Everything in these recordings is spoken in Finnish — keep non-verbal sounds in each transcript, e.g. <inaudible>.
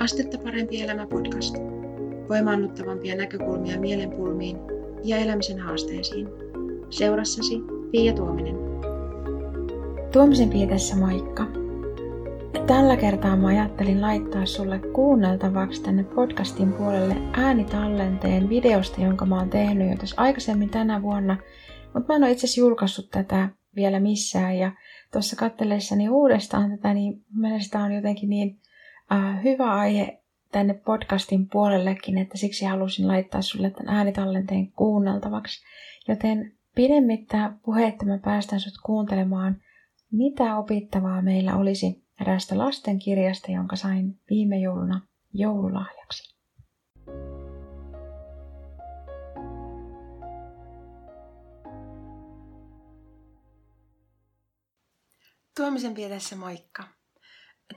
Astetta parempi elämä podcast. Voimaannuttavampia näkökulmia mielenpulmiin ja elämisen haasteisiin. Seurassasi Pia Tuominen. Tuomisen Pia tässä moikka. Tällä kertaa mä ajattelin laittaa sulle kuunneltavaksi tänne podcastin puolelle äänitallenteen videosta, jonka mä oon tehnyt jo tuossa aikaisemmin tänä vuonna, mutta mä en ole itse asiassa julkaissut tätä vielä missään ja tuossa katsellessani uudestaan tätä, niin mielestäni on jotenkin niin äh, hyvä aihe tänne podcastin puolellekin, että siksi halusin laittaa sulle tämän äänitallenteen kuunneltavaksi. Joten pidemmittä puhetta mä päästän sut kuuntelemaan, mitä opittavaa meillä olisi eräästä lastenkirjasta, jonka sain viime jouluna joululahjaksi. Tuomisen pietessä moikka!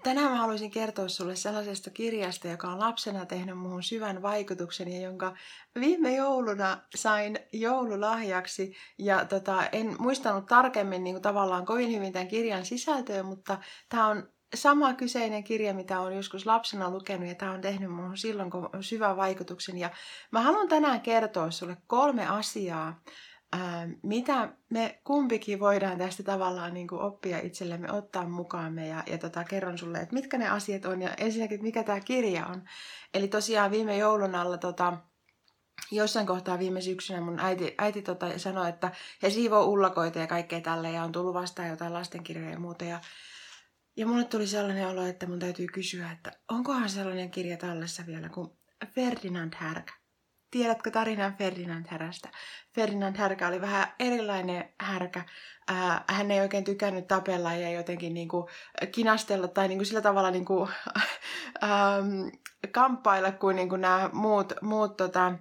Tänään mä haluaisin kertoa sulle sellaisesta kirjasta, joka on lapsena tehnyt muuhun syvän vaikutuksen ja jonka viime jouluna sain joululahjaksi. Ja tota, en muistanut tarkemmin niin kuin tavallaan kovin hyvin tämän kirjan sisältöä, mutta tämä on sama kyseinen kirja, mitä olen joskus lapsena lukenut ja tämä on tehnyt muuhun silloin syvän vaikutuksen. Ja mä haluan tänään kertoa sulle kolme asiaa, ää, mitä me kumpikin voidaan tästä tavallaan niin kuin oppia itsellemme, ottaa mukaamme ja, ja tota, kerron sulle, että mitkä ne asiat on ja ensinnäkin, että mikä tämä kirja on. Eli tosiaan viime joulun alla tota, jossain kohtaa viime syksynä mun äiti, äiti tota, sanoi, että he siivoo ullakoita ja kaikkea tälle ja on tullut vastaan jotain lastenkirjoja ja muuta. Ja, ja mulle tuli sellainen olo, että mun täytyy kysyä, että onkohan sellainen kirja tallessa vielä kuin Ferdinand Härkä. Tiedätkö tarinan Ferdinand Härästä? Ferdinand Härkä oli vähän erilainen härkä. Hän ei oikein tykännyt tapella ja jotenkin niin kuin kinastella tai kuin sillä tavalla <laughs> niin ähm, kamppailla kuin, niin kuin nämä muut, muut tota,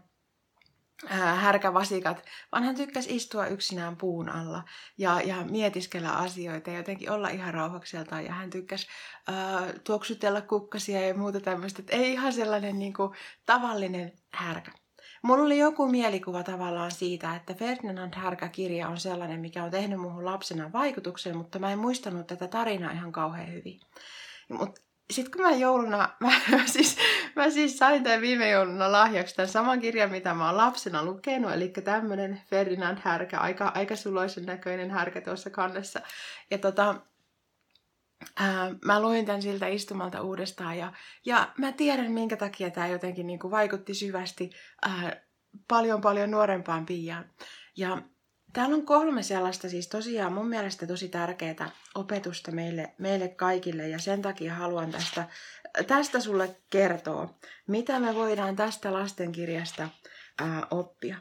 härkävasikat, vaan hän tykkäsi istua yksinään puun alla ja, ja mietiskellä asioita ja jotenkin olla ihan rauhakseltaan. Ja hän tykkäsi äh, tuoksutella kukkasia ja muuta tämmöistä. ei ihan sellainen niin kuin, tavallinen härkä. Mulla oli joku mielikuva tavallaan siitä, että Ferdinand Härkä-kirja on sellainen, mikä on tehnyt muuhun lapsena vaikutuksen, mutta mä en muistanut tätä tarinaa ihan kauhean hyvin. Mutta sitten kun mä jouluna, <laughs> mä, mä, siis, mä siis sain tämän viime jouluna lahjaksi tämän saman kirjan, mitä mä oon lapsena lukenut, eli tämmönen Ferdinand Härkä, aika, aika suloisen näköinen härkä tuossa kannessa. Ja tota, ää, mä luin tämän siltä istumalta uudestaan ja, ja mä tiedän, minkä takia tämä jotenkin niin kuin vaikutti syvästi ää, paljon paljon nuorempaan Piaan. Ja Täällä on kolme sellaista siis tosiaan mun mielestä tosi tärkeää opetusta meille, meille kaikille ja sen takia haluan tästä, tästä sulle kertoa, mitä me voidaan tästä lastenkirjasta ää, oppia.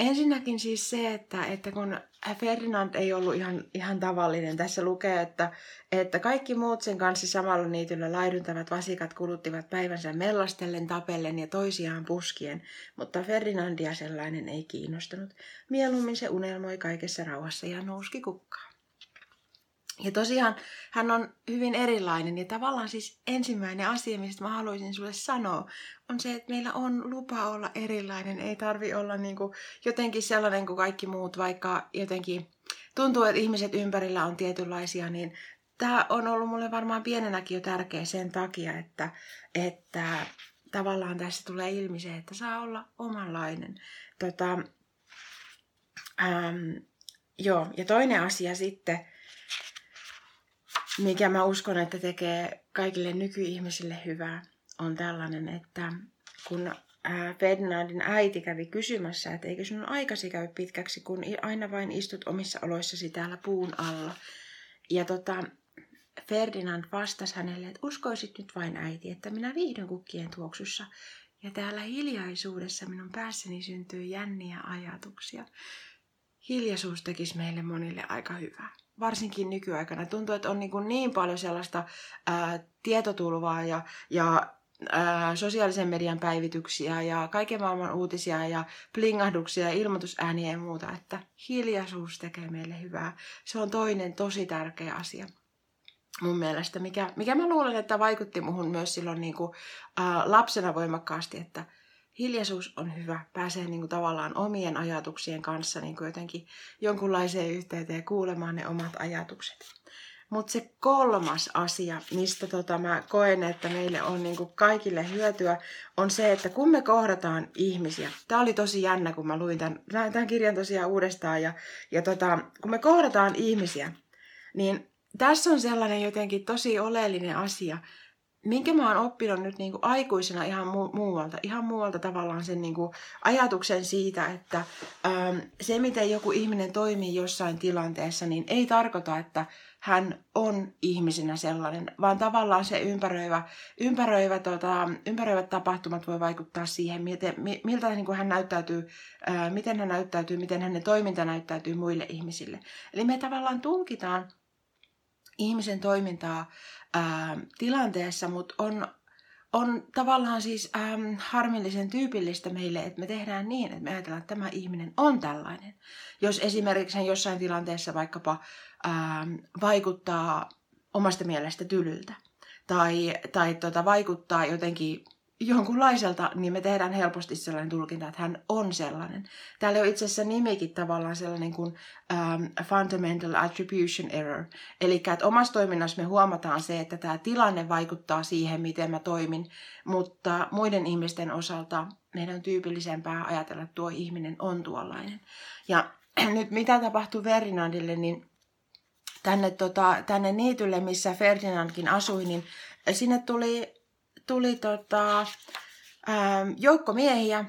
Ensinnäkin siis se, että, että kun Ferdinand ei ollut ihan, ihan tavallinen, tässä lukee, että, että kaikki muut sen kanssa samalla niityllä laiduntavat vasikat kuluttivat päivänsä mellastellen, tapellen ja toisiaan puskien, mutta Ferdinandia sellainen ei kiinnostanut. Mieluummin se unelmoi kaikessa rauhassa ja nouski kukkaan. Ja tosiaan hän on hyvin erilainen ja tavallaan siis ensimmäinen asia, mistä mä haluaisin sulle sanoa, on se, että meillä on lupa olla erilainen. Ei tarvi olla niin kuin jotenkin sellainen kuin kaikki muut, vaikka jotenkin tuntuu, että ihmiset ympärillä on tietynlaisia, niin tämä on ollut mulle varmaan pienenäkin jo tärkeä sen takia, että, että tavallaan tässä tulee ilmi se, että saa olla omanlainen. Tota, ähm, joo, ja toinen asia sitten, mikä mä uskon, että tekee kaikille nykyihmisille hyvää, on tällainen, että kun Ferdinandin äiti kävi kysymässä, että eikö sinun aikasi käy pitkäksi, kun aina vain istut omissa oloissasi täällä puun alla. Ja tota, Ferdinand vastasi hänelle, että uskoisit nyt vain äiti, että minä viihdyn kukkien tuoksussa. Ja täällä hiljaisuudessa minun päässäni syntyy jänniä ajatuksia. Hiljaisuus tekisi meille monille aika hyvää varsinkin nykyaikana tuntuu, että on niin, kuin niin paljon sellaista ää, tietotulvaa ja, ja ää, sosiaalisen median päivityksiä ja kaiken maailman uutisia ja plingahduksia ja ilmoitusääniä ja muuta, että hiljaisuus tekee meille hyvää. Se on toinen tosi tärkeä asia mun mielestä, mikä, mikä mä luulen, että vaikutti muhun myös silloin niin kuin, ää, lapsena voimakkaasti, että hiljaisuus on hyvä, pääsee niin kuin tavallaan omien ajatuksien kanssa niin kuin jotenkin jonkunlaiseen yhteyteen kuulemaan ne omat ajatukset. Mutta se kolmas asia, mistä tota mä koen, että meille on niinku kaikille hyötyä, on se, että kun me kohdataan ihmisiä. Tämä oli tosi jännä, kun mä luin tämän, tämän kirjan tosiaan uudestaan. Ja, ja tota, kun me kohdataan ihmisiä, niin tässä on sellainen jotenkin tosi oleellinen asia, minkä mä oon oppinut nyt niin kuin aikuisena ihan mu- muualta, ihan muualta tavallaan sen niin kuin ajatuksen siitä, että ähm, se miten joku ihminen toimii jossain tilanteessa, niin ei tarkoita, että hän on ihmisenä sellainen, vaan tavallaan se ympäröivä, ympäröivä, tota, ympäröivät tapahtumat voi vaikuttaa siihen, miten, miltä niin kuin hän näyttäytyy, ää, äh, miten hän näyttäytyy, miten hänen toiminta näyttäytyy muille ihmisille. Eli me tavallaan tulkitaan ihmisen toimintaa ää, tilanteessa, mutta on, on tavallaan siis ää, harmillisen tyypillistä meille, että me tehdään niin, että me ajatellaan, että tämä ihminen on tällainen. Jos esimerkiksi hän jossain tilanteessa vaikkapa ää, vaikuttaa omasta mielestä tylyltä tai, tai tota, vaikuttaa jotenkin jonkunlaiselta, niin me tehdään helposti sellainen tulkinta, että hän on sellainen. Täällä on itse asiassa nimikin tavallaan sellainen kuin um, fundamental attribution error. Eli että omassa toiminnassa me huomataan se, että tämä tilanne vaikuttaa siihen, miten mä toimin, mutta muiden ihmisten osalta meidän on tyypillisempää ajatella, että tuo ihminen on tuollainen. Ja <clears throat> nyt mitä tapahtuu Ferdinandille, niin tänne, tota, tänne niitylle, missä Ferdinandkin asui, niin sinne tuli tuli tota, ähm, joukko miehiä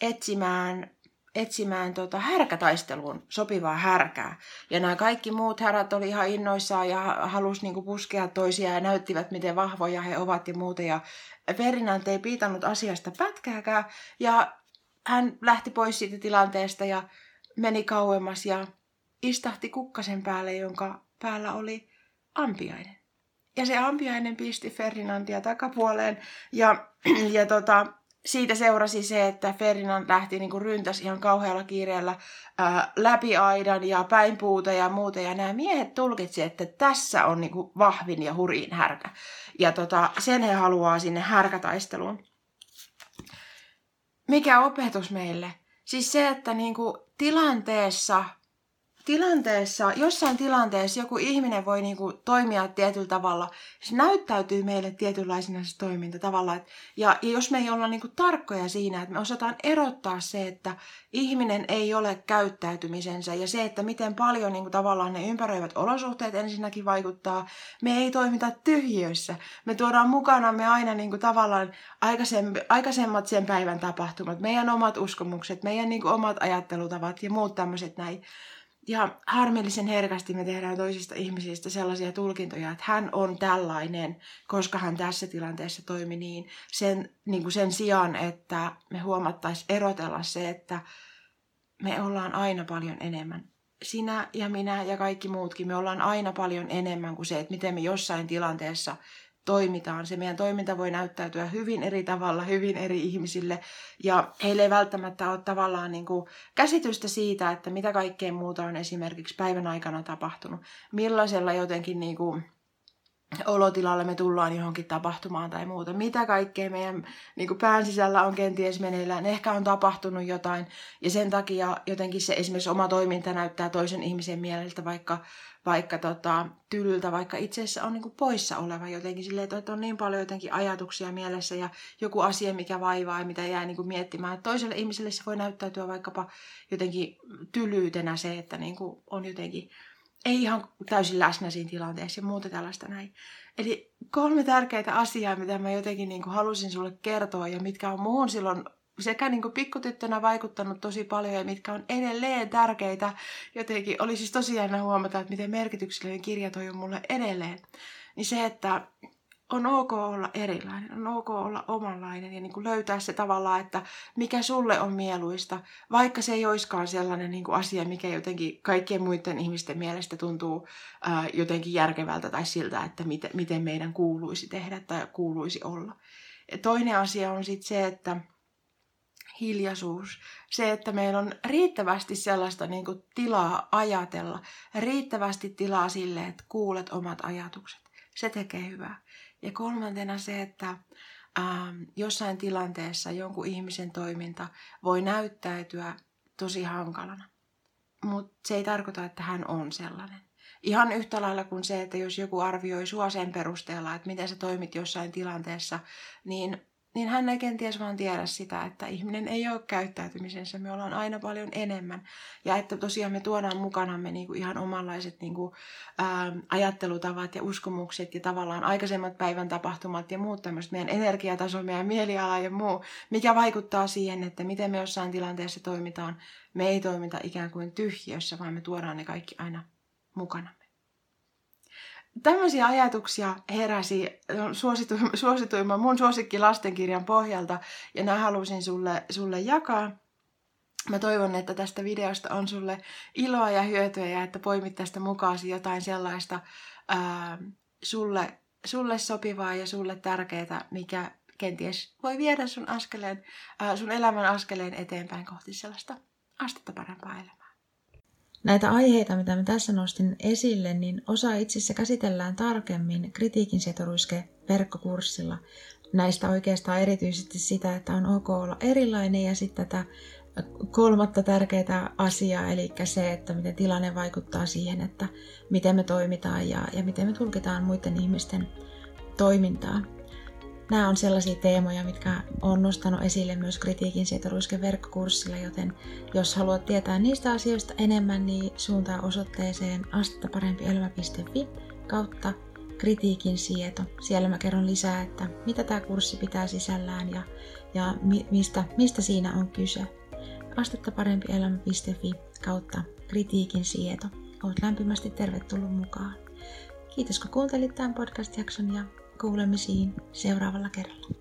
etsimään, etsimään tota härkätaisteluun sopivaa härkää. Ja nämä kaikki muut härät oli ihan innoissaan ja halusi niinku puskea toisia ja näyttivät, miten vahvoja he ovat ja muuta. Ja Ferdinand ei piitannut asiasta pätkääkään ja hän lähti pois siitä tilanteesta ja meni kauemmas ja istahti kukkasen päälle, jonka päällä oli ampiainen. Ja se ampiainen pisti Ferdinandia takapuoleen. Ja, <clears throat> ja tota, siitä seurasi se, että Ferdinand lähti niin ryntäs ihan kauhealla kiireellä ää, läpi aidan ja päin puuta ja muuta. Ja nämä miehet tulkitsi, että tässä on niin vahvin ja hurjin härkä. Ja tota, sen he haluaa sinne härkätaisteluun. Mikä opetus meille? Siis se, että niin tilanteessa tilanteessa, jossain tilanteessa joku ihminen voi niinku toimia tietyllä tavalla, se näyttäytyy meille tietynlaisena se toiminta tavallaan. Ja, ja jos me ei olla niinku tarkkoja siinä, että me osataan erottaa se, että ihminen ei ole käyttäytymisensä ja se, että miten paljon niinku tavallaan ne ympäröivät olosuhteet ensinnäkin vaikuttaa, me ei toimita tyhjiössä. Me tuodaan mukana me aina niinku tavallaan aikaisemmat sen päivän tapahtumat, meidän omat uskomukset, meidän niinku omat ajattelutavat ja muut tämmöiset näin. Ja harmillisen herkästi me tehdään toisista ihmisistä sellaisia tulkintoja, että hän on tällainen, koska hän tässä tilanteessa toimi niin. Sen, niin kuin sen sijaan, että me huomattaisiin erotella se, että me ollaan aina paljon enemmän. Sinä ja minä ja kaikki muutkin, me ollaan aina paljon enemmän kuin se, että miten me jossain tilanteessa toimitaan. Se meidän toiminta voi näyttäytyä hyvin eri tavalla hyvin eri ihmisille ja heille ei välttämättä ole tavallaan niin kuin käsitystä siitä, että mitä kaikkea muuta on esimerkiksi päivän aikana tapahtunut. Millaisella jotenkin niin kuin olotilalla me tullaan johonkin tapahtumaan tai muuta. Mitä kaikkea meidän niin kuin pään sisällä on kenties meneillään. Ehkä on tapahtunut jotain ja sen takia jotenkin se esimerkiksi oma toiminta näyttää toisen ihmisen mieleltä vaikka vaikka tota, tylyltä, vaikka itse asiassa on niinku poissa oleva jotenkin silleen, että on niin paljon jotenkin ajatuksia mielessä ja joku asia, mikä vaivaa ja mitä jää niinku miettimään. Että toiselle ihmiselle se voi näyttäytyä vaikkapa jotenkin tylyytenä se, että niinku on jotenkin ei ihan täysin läsnä siinä tilanteessa ja muuta tällaista näin. Eli kolme tärkeitä asiaa, mitä mä jotenkin niin halusin sulle kertoa ja mitkä on muun silloin sekä niin pikkutyttönä vaikuttanut tosi paljon ja mitkä on edelleen tärkeitä. Jotenkin oli siis tosi jännä huomata, että miten merkityksellinen kirja toi on mulle edelleen. Niin se, että on ok olla erilainen, on ok olla omanlainen ja niin kuin löytää se tavallaan, että mikä sulle on mieluista, vaikka se ei olisikaan sellainen niin kuin asia, mikä jotenkin kaikkien muiden ihmisten mielestä tuntuu ää, jotenkin järkevältä tai siltä, että miten, miten meidän kuuluisi tehdä tai kuuluisi olla. Ja toinen asia on sitten se, että hiljaisuus, se, että meillä on riittävästi sellaista niin kuin, tilaa ajatella, riittävästi tilaa sille, että kuulet omat ajatukset. Se tekee hyvää. Ja kolmantena se, että ähm, jossain tilanteessa jonkun ihmisen toiminta voi näyttäytyä tosi hankalana. Mutta se ei tarkoita, että hän on sellainen. Ihan yhtä lailla kuin se, että jos joku arvioi sua sen perusteella, että miten sä toimit jossain tilanteessa, niin niin hän ei kenties vaan tiedä sitä, että ihminen ei ole käyttäytymisensä, me ollaan aina paljon enemmän. Ja että tosiaan me tuodaan mukanamme niin kuin ihan omanlaiset niin kuin, ää, ajattelutavat ja uskomukset ja tavallaan aikaisemmat päivän tapahtumat ja muut tämmöiset, meidän energiataso, meidän mieliala ja muu, mikä vaikuttaa siihen, että miten me jossain tilanteessa toimitaan. Me ei toimita ikään kuin tyhjiössä, vaan me tuodaan ne kaikki aina mukanamme tämmöisiä ajatuksia heräsi suosituimman, <laughs> suosituimman mun suosikki lastenkirjan pohjalta ja nämä halusin sulle, sulle jakaa. Mä toivon, että tästä videosta on sulle iloa ja hyötyä ja että poimit tästä mukaasi jotain sellaista ää, sulle, sulle sopivaa ja sulle tärkeää, mikä kenties voi viedä sun, askeleen, ää, sun elämän askeleen eteenpäin kohti sellaista astetta parempaa elämää. Näitä aiheita, mitä mä tässä nostin esille, niin osa itse käsitellään tarkemmin kritiikin setoruiske verkkokurssilla. Näistä oikeastaan erityisesti sitä, että on ok olla erilainen ja sitten tätä kolmatta tärkeää asiaa, eli se, että miten tilanne vaikuttaa siihen, että miten me toimitaan ja, ja miten me tulkitaan muiden ihmisten toimintaa. Nämä on sellaisia teemoja, mitkä on nostanut esille myös kritiikin sietoruisken verkkokurssilla, joten jos haluat tietää niistä asioista enemmän, niin suuntaa osoitteeseen astettaparempielämä.fi kautta kritiikin sieto. Siellä mä kerron lisää, että mitä tämä kurssi pitää sisällään ja, ja mi, mistä, mistä siinä on kyse. astettaparempielämä.fi kautta kritiikin sieto. Olet lämpimästi tervetullut mukaan. Kiitos kun kuuntelit tämän podcast-jakson ja kuulemisiin seuraavalla kerralla.